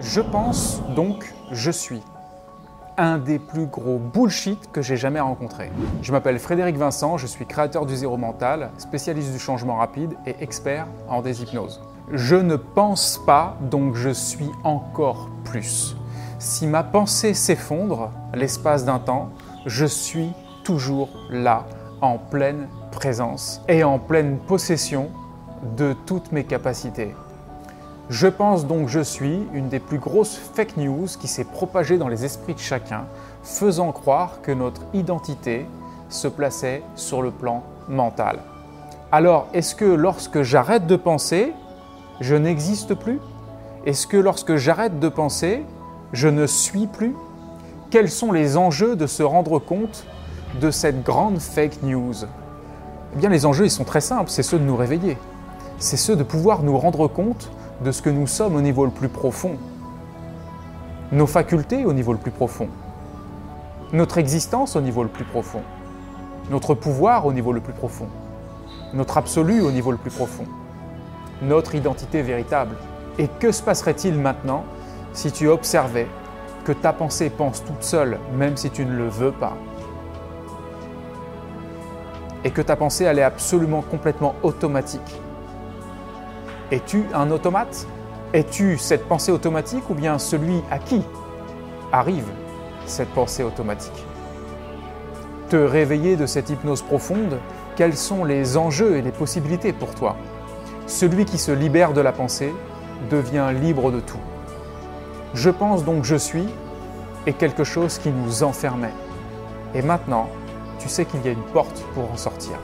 Je pense donc je suis. Un des plus gros bullshit que j'ai jamais rencontré. Je m'appelle Frédéric Vincent, je suis créateur du zéro mental, spécialiste du changement rapide et expert en déshypnose. Je ne pense pas, donc je suis encore plus. Si ma pensée s'effondre l'espace d'un temps, je suis toujours là, en pleine présence et en pleine possession de toutes mes capacités. Je pense donc je suis une des plus grosses fake news qui s'est propagée dans les esprits de chacun, faisant croire que notre identité se plaçait sur le plan mental. Alors, est-ce que lorsque j'arrête de penser, je n'existe plus? Est-ce que lorsque j'arrête de penser, je ne suis plus? Quels sont les enjeux de se rendre compte de cette grande fake news? Eh bien, les enjeux, ils sont très simples, c'est ceux de nous réveiller. C'est ceux de pouvoir nous rendre compte de ce que nous sommes au niveau le plus profond, nos facultés au niveau le plus profond, notre existence au niveau le plus profond, notre pouvoir au niveau le plus profond, notre absolu au niveau le plus profond, notre identité véritable. Et que se passerait-il maintenant si tu observais que ta pensée pense toute seule, même si tu ne le veux pas, et que ta pensée est absolument complètement automatique es-tu un automate? Es-tu cette pensée automatique ou bien celui à qui arrive cette pensée automatique? Te réveiller de cette hypnose profonde, quels sont les enjeux et les possibilités pour toi? Celui qui se libère de la pensée devient libre de tout. Je pense donc je suis est quelque chose qui nous enfermait. Et maintenant, tu sais qu'il y a une porte pour en sortir.